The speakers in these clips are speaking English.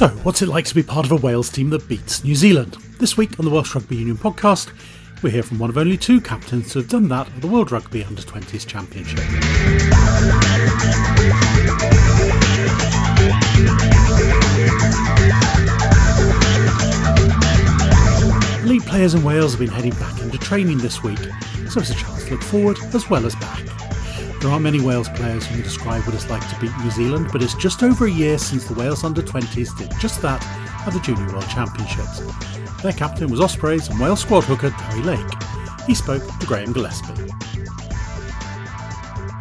So, what's it like to be part of a Wales team that beats New Zealand? This week on the Welsh Rugby Union podcast, we hear from one of only two captains to have done that at the World Rugby Under 20s Championship. Elite players in Wales have been heading back into training this week, so it's a chance to look forward as well as back. There aren't many Wales players who can describe what it's like to beat New Zealand, but it's just over a year since the Wales under 20s did just that at the Junior World Championships. Their captain was Ospreys and Wales squad hooker Dewi Lake. He spoke to Graham Gillespie.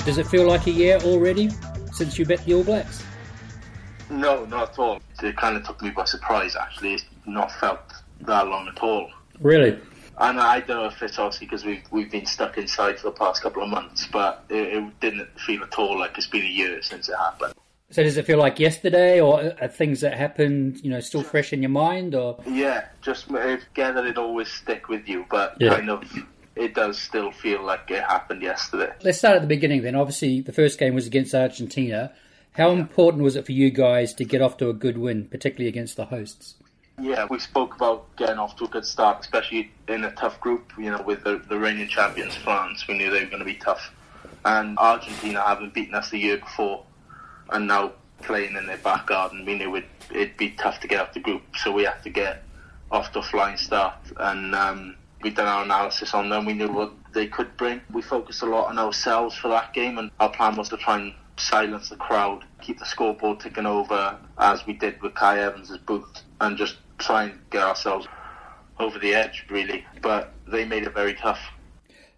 Does it feel like a year already since you bet the All Blacks? No, not at all. It kind of took me by surprise, actually. It's not felt that long at all. Really? And I don't know if it's obviously because we've, we've been stuck inside for the past couple of months, but it, it didn't feel at all like it's been a year since it happened. So does it feel like yesterday, or are things that happened, you know, still fresh in your mind, or? Yeah, just again that it always stick with you, but Yeah. kind of it does still feel like it happened yesterday. Let's start at the beginning then. Obviously, the first game was against Argentina. How important was it for you guys to get off to a good win, particularly against the hosts? Yeah, we spoke about getting off to a good start, especially in a tough group. You know, with the, the reigning champions France, we knew they were going to be tough, and Argentina having beaten us the year before, and now playing in their back garden, we knew it'd, it'd be tough to get out the group. So we had to get off to a flying start, and um, we done our analysis on them. We knew what they could bring. We focused a lot on ourselves for that game, and our plan was to try and silence the crowd, keep the scoreboard ticking over as we did with Cai Evans' boot, and just try and get ourselves over the edge, really. But they made it very tough.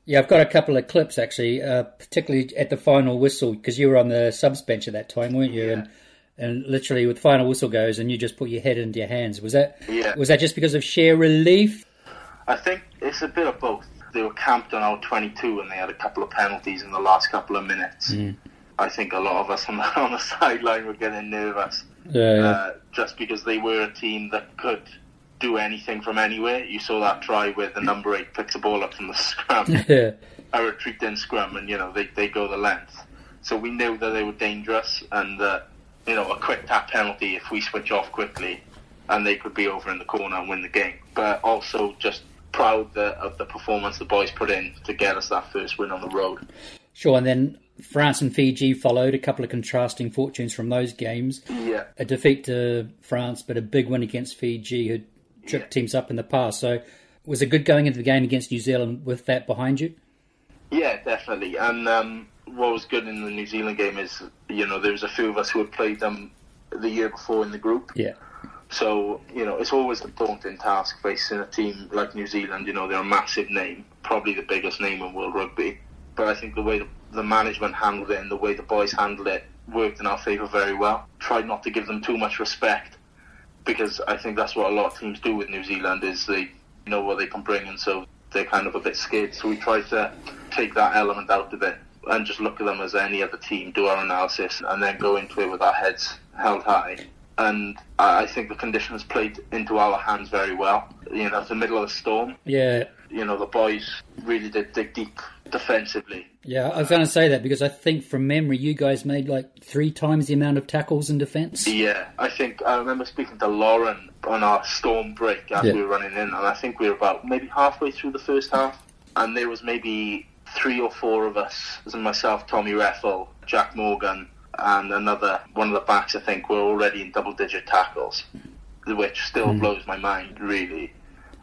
Yeah, I've got a couple of clips actually, uh, particularly at the final whistle, because you were on the subs bench at that time, weren't you? Yeah. And and literally, with the final whistle goes, and you just put your head into your hands. Was that Yeah. was that just because of sheer relief? I think it's a bit of both. They were camped on our 22 and they had a couple of penalties in the last couple of minutes. I think a lot of us on the, on the sideline were getting nervous Yeah, yeah. uh, just because they were a team that could do anything from anywhere. You saw that try where the number eight picks a ball up from the scrum, yeah. a retreat in scrum, and you know they, they go the length. So we knew that they were dangerous, and that you know a quick tap penalty if we switch off quickly, and they could be over in the corner and win the game. But also just proud that, of the performance the boys put in to get us that first win on the road. Sure, and then France and Fiji followed a couple of contrasting fortunes from those games. Yeah, A defeat to France, but a big win against Fiji, who tripped Yeah. teams up in the past. So, was it good going into the game against New Zealand with that behind you? yeah, definitely. And um, what was good in the New Zealand game is you know there was a few of us who had played them the year before in the group. Yeah, So, you know, it's always a daunting task facing a team like New Zealand. You know, they're a massive name, probably the biggest name in world rugby. But I think the way the, the management handled it and the way the boys handled it worked in our favour very well. Tried not to give them too much respect because I think that's what a lot of teams do with New Zealand is they know what they can bring and so they're kind of a bit scared. So we try to take that element out of it and just look at them as any other team, do our analysis and then go into it with our heads held high and I I think the conditions played into our hands very well. You know, it's the middle of the storm. yeah, You know, the boys really did dig deep defensively. yeah. I was going to say that because I think from memory, you guys made like three times the amount of tackles in defence. Yeah, I think I remember speaking to Lauren on our storm break as Yeah. we were running in, and I think we were about maybe halfway through the first half, and there was maybe three or four of us, as myself, Tommy Reffell, Jac Morgan, and another one of the backs. I think were already in double-digit tackles, which still hmm. blows my mind really,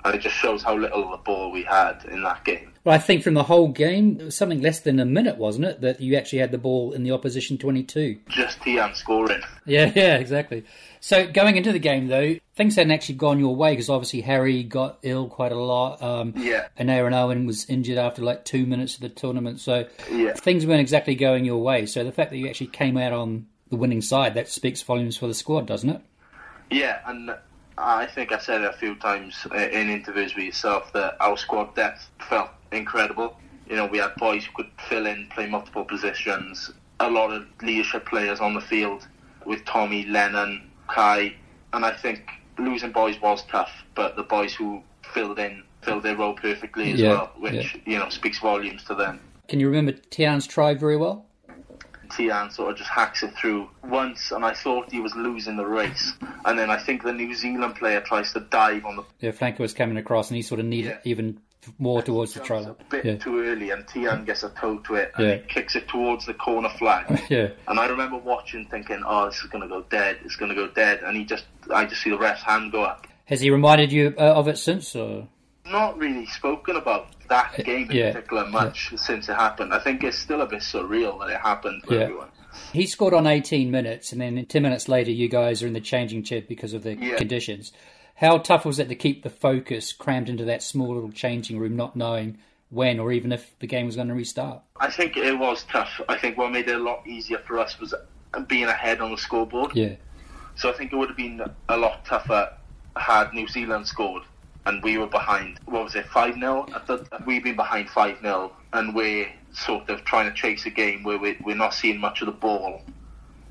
and it just shows how little of the ball we had in that game. Well, I think from the whole game, it was something less than a minute, wasn't it, that you actually had the ball in the opposition 22. Just Tiaan scoring. Yeah, yeah, exactly. So going into the game, though, things hadn't actually gone your way because obviously Harry got ill quite a lot. Um, Yeah. And Aaron Owen was injured after like two minutes of the tournament. So Yeah. things weren't exactly going your way. So the fact that you actually came out on the winning side, that speaks volumes for the squad, doesn't it? Yeah, and I think I said it a few times uh, in interviews with yourself that our squad depth felt incredible. You know, we had boys who could fill in, play multiple positions, a lot of leadership players on the field with Tommy, Lennon, Cai, and I think losing boys was tough, but the boys who filled in filled their role perfectly as Yeah, well, which you know speaks volumes to them. Can you remember Tiaan's try very well? Tiaan sort of just hacks it through once, and I thought he was losing the race. And then I think the New Zealand player tries to dive on the. Yeah, flanker was coming across, and he sort of needed Yeah. even more towards the line. a bit Yeah. too early, and Tiaan gets a toe to it, and Yeah. kicks it towards the corner flag. Yeah. And I remember watching, thinking, "Oh, this is going to go dead. It's going to go dead." And he just, I just see the ref's hand go up. Has he reminded you uh, of it since? Or? Not really spoken about that game in Yeah. particular much since it happened. I think it's still a bit surreal that it happened for Yeah. everyone. He scored on 18 minutes, and then 10 minutes later, you guys are in the changing shed because of the Yeah. conditions. How tough was it to keep the focus crammed into that small little changing room, not knowing when or even if the game was going to restart? I think it was tough. I think what made it a lot easier for us was being ahead on the scoreboard. Yeah, So I think it would have been a lot tougher had New Zealand scored and we were behind. What was it, 5 0? We've been behind 5 0 and we're sort of trying to chase a game where we're, we're not seeing much of the ball.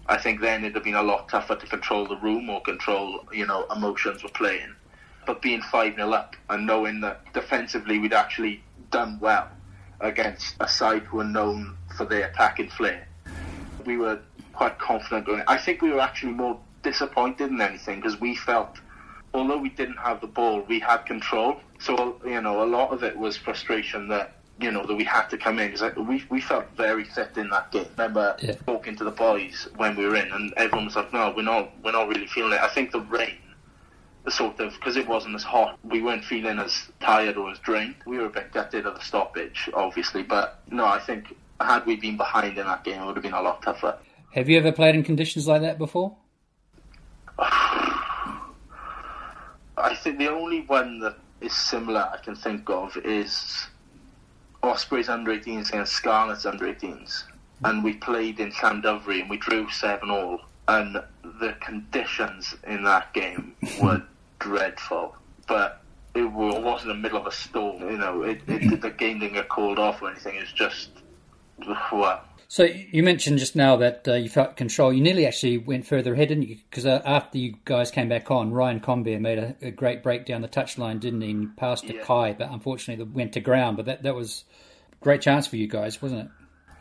I think then it'd have been a lot tougher to control the room or control, you know, emotions were playing. But being 5 0 up and knowing that defensively we'd actually done well against a side who are known for their attacking flair, we were quite confident going. I think we were actually more disappointed than anything because we felt, although we didn't have the ball, we had control. So you know, a lot of it was frustration that you know that we had to come in because we we felt very fit in that game. Remember Yeah. talking to the boys when we were in, and everyone was like, "No, we're not, we're not really feeling it." I think the rain. the Sort of because it wasn't as hot, we weren't feeling as tired or as drained. We were a bit gutted at the stoppage, obviously, but no, I think had we been behind in that game, it would have been a lot tougher. Have you ever played in conditions like that before? I think the only one that is similar I can think of is Ospreys under 18s against Scarlets under 18s. And we played in Llandovery and we drew 7 all. And the conditions in that game were dreadful. But it wasn't in the middle of a storm. You know, it, it, the game didn't get called off or anything. It was just, well, So you mentioned just now that uh, you felt control. You nearly actually went further ahead, didn't you? Because uh, after you guys came back on, Ryan Conbeer made a, a great break down the touchline, didn't he? And passed to Yeah. Cai, but unfortunately it went to ground. But that, that was a great chance for you guys, wasn't it?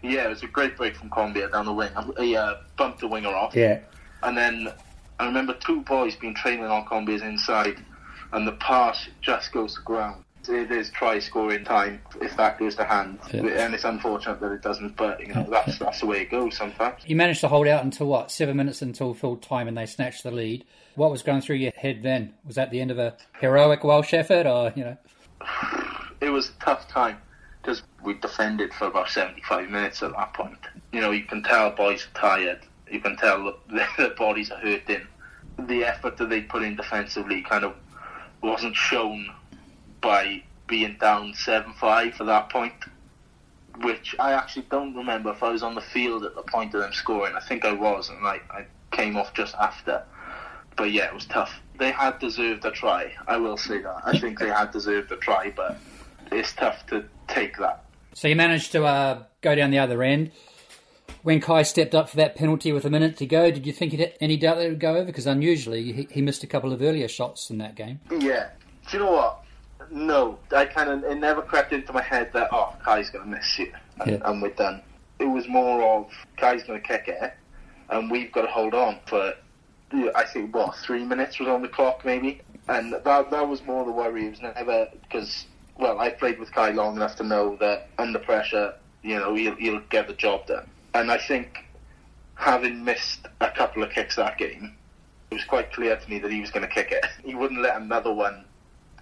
yeah, it was a great break from Conbeer down the wing. He uh, bumped the winger off. Yeah. And then I remember two boys being training on Conbeer's inside, and the pass just goes to ground. It is try scoring time if that goes to hand, Yeah. and it's unfortunate that it doesn't. But you know that's that's the way it goes sometimes. You managed to hold out until what? Seven minutes until full time, and they snatched the lead. What was going through your head then? Was that the end of a heroic Welsh effort, or you know? It was a tough time because we defended for about seventy-five minutes at that point. You know, you can tell boys are tired. You can tell that their bodies are hurting. The effort that they put in defensively kind of wasn't shown by being down 7-5 at that point, which I actually don't remember if I was on the field at the point of them scoring. I think I was, and I, I came off just after. But yeah, it was tough. They had deserved a try. I will say that. I think they had deserved a try, but it's tough to take that. So you managed to uh, go down the other end. When Cai stepped up for that penalty with a minute to go, did you think he had any doubt that it would go over? Because unusually he, he missed a couple of earlier shots in that game. Yeah. Do you know what? No, I kind of it never crept into my head that oh Cai's gonna miss you and, Yeah. and we're done. It was more of Cai's gonna kick it, and we've got to hold on for I think what three minutes was on the clock maybe, and that that was more the worry. It was never because well I played with Cai long enough to know that under pressure you know he'll, he'll get the job done, and I think having missed a couple of kicks that game, it was quite clear to me that he was going to kick it. He wouldn't let another one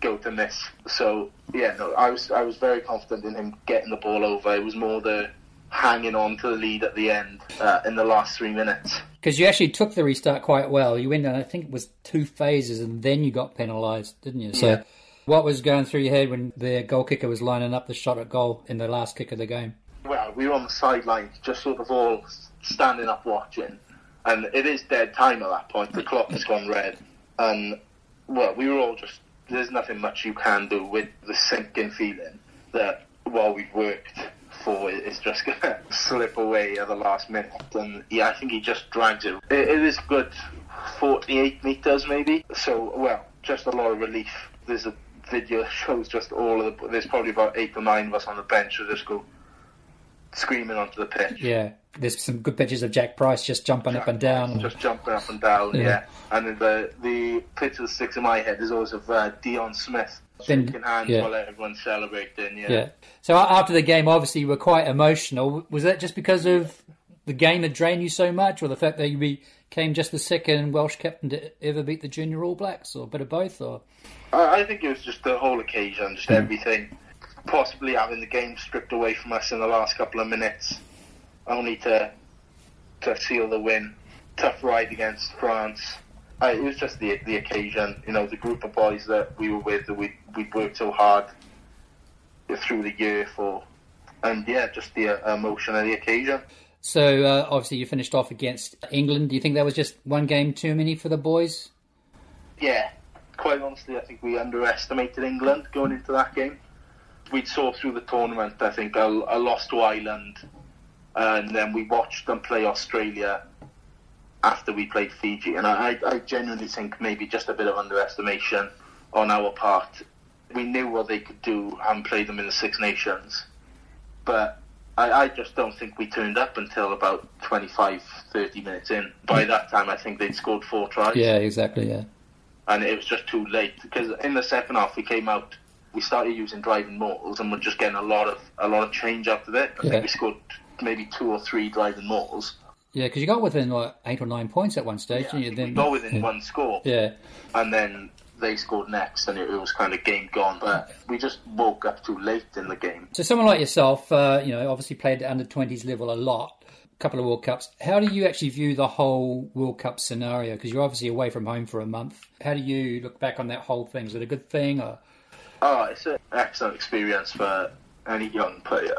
go to miss. So yeah, no, I was I was very confident in him getting the ball over. It was more the hanging on to the lead at the end uh, in the last three minutes. Because you actually took the restart quite well. You went I think it was two phases, and then you got penalised, didn't you? So Yeah. what was going through your head when the goal kicker was lining up the shot at goal in the last kick of the game? Well, we were on the sidelines, just sort of all standing up watching, and it is dead time at that point. The clock has gone red, and well, we were all just. There's nothing much you can do with the sinking feeling that while we've worked for it, it's just gonna slip away at the last minute. And yeah, I think he just drags it. It, it is good, 48 meters maybe. So well, just a lot of relief. There's a video shows just all of the. There's probably about eight or nine of us on the bench who just go screaming onto the pitch. Yeah, there's some good pictures of Jac Price just jumping Jack up and down. Just jumping up and down, yeah. yeah. And then the the picture that sticks in my head is always of uh, Dion Smith then, shaking hands yeah. while everyone's celebrating. Yeah. yeah. So after the game, obviously you were quite emotional. Was that just because of the game had drained you so much, or the fact that you became just the second Welsh captain to ever beat the Junior All Blacks, or a bit of both? Or I, I think it was just the whole occasion, just mm. everything. Possibly having the game stripped away from us in the last couple of minutes, only to to seal the win. Tough ride against France. Uh, it was just the the occasion, you know, the group of boys that we were with that we we worked so hard through the year for, and yeah, just the uh, emotion of the occasion. So uh, obviously you finished off against England. Do you think that was just one game too many for the boys? Yeah, quite honestly, I think we underestimated England going into that game. We saw through the tournament, I think, a, a loss to Ireland, and then we watched them play Australia after we played Fiji. And I, I genuinely think maybe just a bit of underestimation on our part. We knew what they could do and played them in the Six Nations, but I, I, just don't think we turned up until about 25, 30 minutes in. By mm. that time, I think they'd scored four tries. Yeah, exactly, yeah. And it was just too late because in the second half, we came out, we started using driving mauls and we're just getting a lot of a lot of change after that. I yeah. think we scored maybe two or three driving mauls. Yeah, because you got within like eight or nine points at one stage, yeah, you? Then got within yeah. one score. Yeah, and then they scored next, and it, was kind of game gone. But we just woke up too late in the game. So someone like yourself, uh, you know, obviously played under twenties level a lot, a couple of World Cups. How do you actually view the whole World Cup scenario? Because you're obviously away from home for a month. How do you look back on that whole thing? Is it a good thing? Or? Oh, it's an excellent experience for any young player.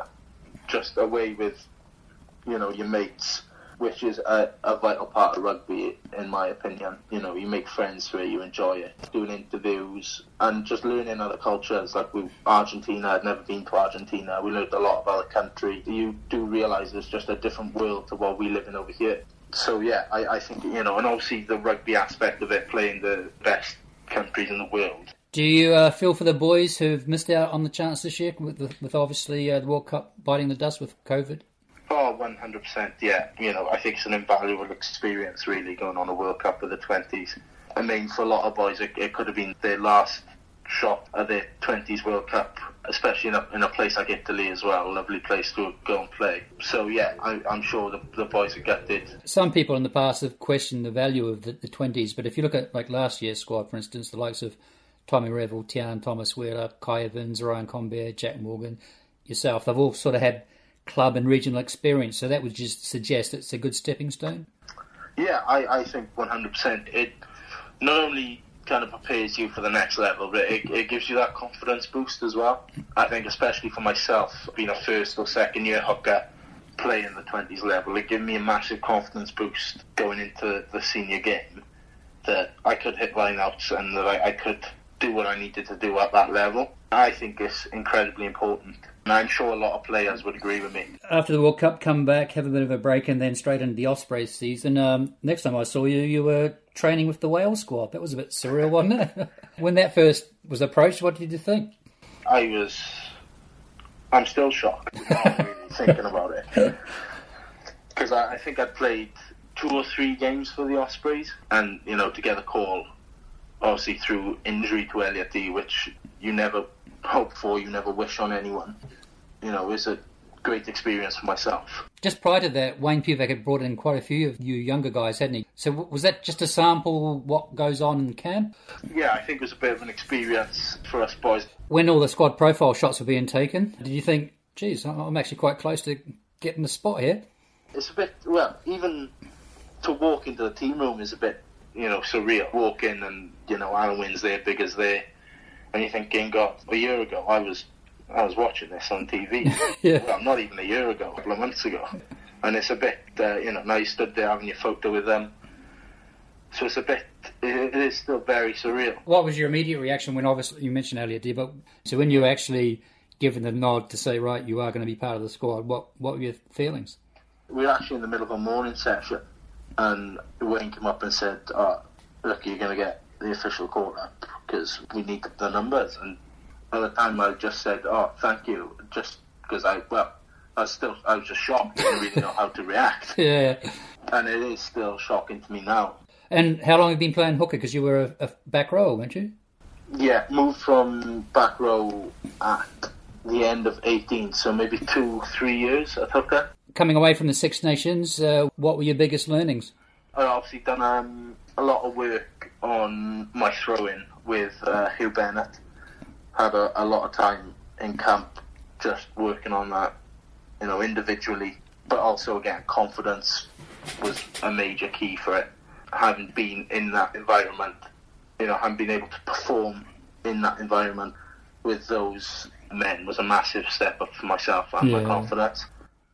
Just away with, you know, your mates which is a, a, vital part of rugby, in my opinion. You know, you make friends where you enjoy it, doing interviews and just learning other cultures. Like with Argentina, I'd never been to Argentina. We learned a lot about the country. You do realise there's just a different world to what we live in over here. So yeah, I, I think you know, and obviously the rugby aspect of it, playing the best countries in the world. Do you uh, feel for the boys who've missed out on the chance this year with, the, with obviously uh, the World Cup biting the dust with COVID? Oh, 100%, yeah. You know, I think it's an invaluable experience, really, going on a World Cup of the 20s. I mean, for a lot of boys, it, it could have been their last shot at their 20s World Cup, especially in a, in a place like Italy as well, a lovely place to go and play. So, yeah, I, am sure the, the boys are gutted. Some people in the past have questioned the value of the, the 20s, but if you look at like last year's squad, for instance, the likes of Tommy Reffell, Tiaan Thomas Wheeler, Cai Evans, Ryan Conbeer, Jac Morgan, yourself, they've all sort of had club and regional experience. So that would just suggest it's a good stepping stone. Yeah, I, I think 100%. It not only kind of prepares you for the next level, but it, it gives you that confidence boost as well. I think, especially for myself, being a first or second year hooker, playing the 20s level, it gave me a massive confidence boost going into the senior game that I could hit lineouts and that I, I could do what I needed to do at that level. I think it's incredibly important and I'm sure a lot of players would agree with me. After the World Cup, come back, have a bit of a break, and then straight into the Ospreys season. Um, next time I saw you, you were training with the Wales squad. That was a bit surreal, wasn't it? when that first was approached, what did you think? I was. I'm still shocked. really thinking about it because I, I think I played two or three games for the Ospreys, and you know to get a call, obviously through injury to Elliot Dee, which you never hope for, you never wish on anyone. You know, it's a great experience for myself. Just prior to that, Wayne Pivac had brought in quite a few of you younger guys, hadn't he? So was that just a sample what goes on in camp? Yeah, I think it was a bit of an experience for us boys. When all the squad profile shots were being taken, did you think, geez, I'm actually quite close to getting the spot here? It's a bit, well, even to walk into the team room is a bit, you know, surreal. Walk in and, you know, Alun Wyn's there, big as there and you're thinking, God, a year ago I was I was watching this on TV. yeah. Well, not even a year ago, a couple of months ago. And it's a bit, uh, you know, now you stood there having your photo with them. So it's a bit, it is still very surreal. What was your immediate reaction when obviously you mentioned Dee, but so when you were actually given the nod to say, right, you are going to be part of the squad, what, what were your feelings? We were actually in the middle of a morning session and Wayne came up and said, oh, look, you're going to get the official call up because we need the numbers. And by the time I just said, "Oh, thank you," just because I well, I was still, I was just shocked. I didn't really know how to react. Yeah. And it is still shocking to me now. And how long have you been playing hooker? Because you were a, a, back row, weren't you? Yeah, moved from back row at the end of 18, so maybe two, three years at hooker. Coming away from the Six Nations, uh, what were your biggest learnings? I obviously done um, a lot of work on my throwing with uh, Huw Bennett. Had a, a lot of time in camp just working on that, you know, individually, but also again confidence was a major key for it. Having been in that environment, you know, having been able to perform in that environment with those men was a massive step up for myself and yeah. my confidence.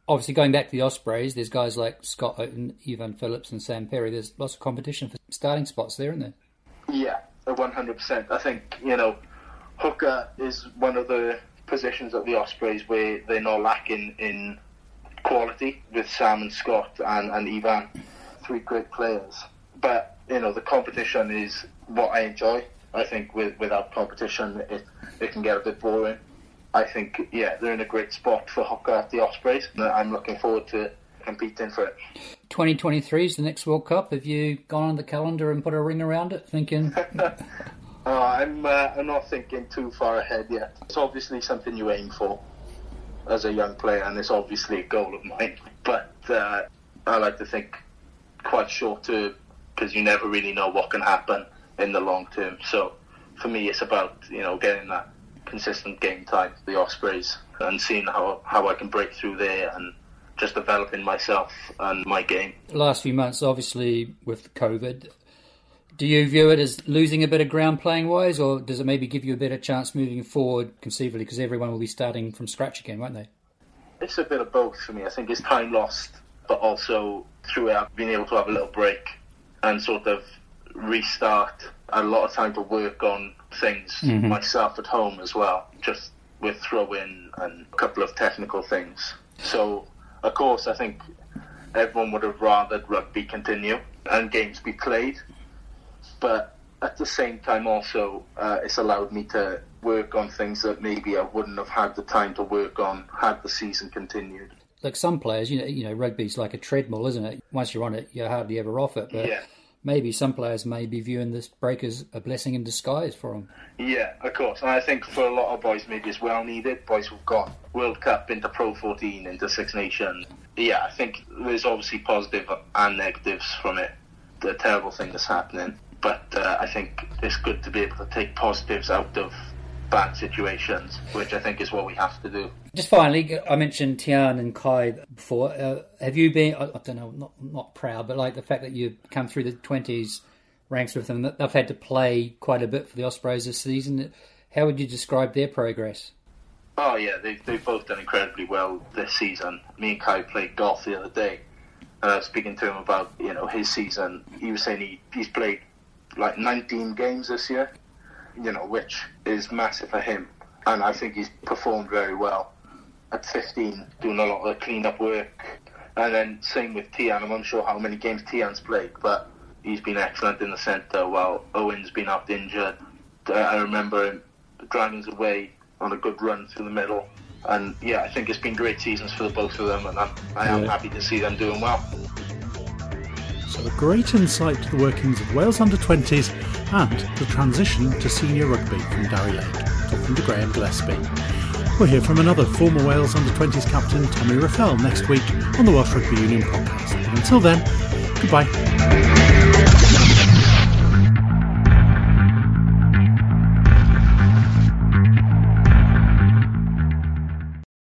Obviously, going back to the Ospreys, there's guys like Scott Otten, Ifan Phillips, and Sam Parry. There's lots of competition for starting spots there, isn't there? Yeah, 100%. I think, you know, hooker is one of the positions at the Ospreys where they're not lacking in quality with Sam and Scott and, and Ifan, three great players. But you know the competition is what I enjoy. I think with without competition, it it can get a bit boring. I think yeah, they're in a great spot for hooker at the Ospreys. I'm looking forward to competing for it. 2023 is the next World Cup. Have you gone on the calendar and put a ring around it, thinking? Uh, I'm uh, I'm not thinking too far ahead yet. It's obviously something you aim for as a young player, and it's obviously a goal of mine. But uh, I like to think quite short term because you never really know what can happen in the long term. So for me, it's about you know getting that consistent game time, for the Ospreys, and seeing how how I can break through there and just developing myself and my game. The last few months, obviously, with COVID, do you view it as losing a bit of ground playing wise, or does it maybe give you a better chance moving forward conceivably because everyone will be starting from scratch again, won't they? It's a bit of both for me. I think it's time lost, but also through it, being able to have a little break and sort of restart. A lot of time to work on things mm-hmm. myself at home as well, just with throw in and a couple of technical things. So, of course, I think everyone would have rather rugby continue and games be played but at the same time, also, uh, it's allowed me to work on things that maybe I wouldn't have had the time to work on had the season continued. Like some players, you know, you know, rugby's like a treadmill, isn't it? Once you're on it, you're hardly ever off it. But yeah. Maybe some players may be viewing this break as a blessing in disguise for them. Yeah, of course. And I think for a lot of boys, maybe it's well needed. Boys who've got World Cup into Pro 14, into Six Nations. Yeah, I think there's obviously positive and negatives from it. The terrible thing that's happening but uh, I think it's good to be able to take positives out of bad situations, which I think is what we have to do. Just finally, I mentioned Tiaan and Cai before. Uh, have you been, I, I, don't know, not not proud, but like the fact that you've come through the 20s ranks with them, they've had to play quite a bit for the Ospreys this season. How would you describe their progress? Oh, yeah, they've, they've both done incredibly well this season. Me and Cai played golf the other day, was speaking to him about, you know, his season. He was saying he, he's played like 19 games this year, you know, which is massive for him. And I think he's performed very well at 15, doing a lot of clean-up work. And then same with Tiaan. I'm unsure how many games Tiaan's played, but he's been excellent in the centre while Owen's been out injured. Uh, I remember him driving away on a good run through the middle. And yeah, I think it's been great seasons for the both of them, and I'm, I am yeah. happy to see them doing well. So, a great insight to the workings of Wales under 20s and the transition to senior rugby from Dewi Lake, talking to Graham Gillespie. We'll hear from another former Wales under 20s captain, Tommy Reffell, next week on the Welsh Rugby Union podcast. But until then, goodbye.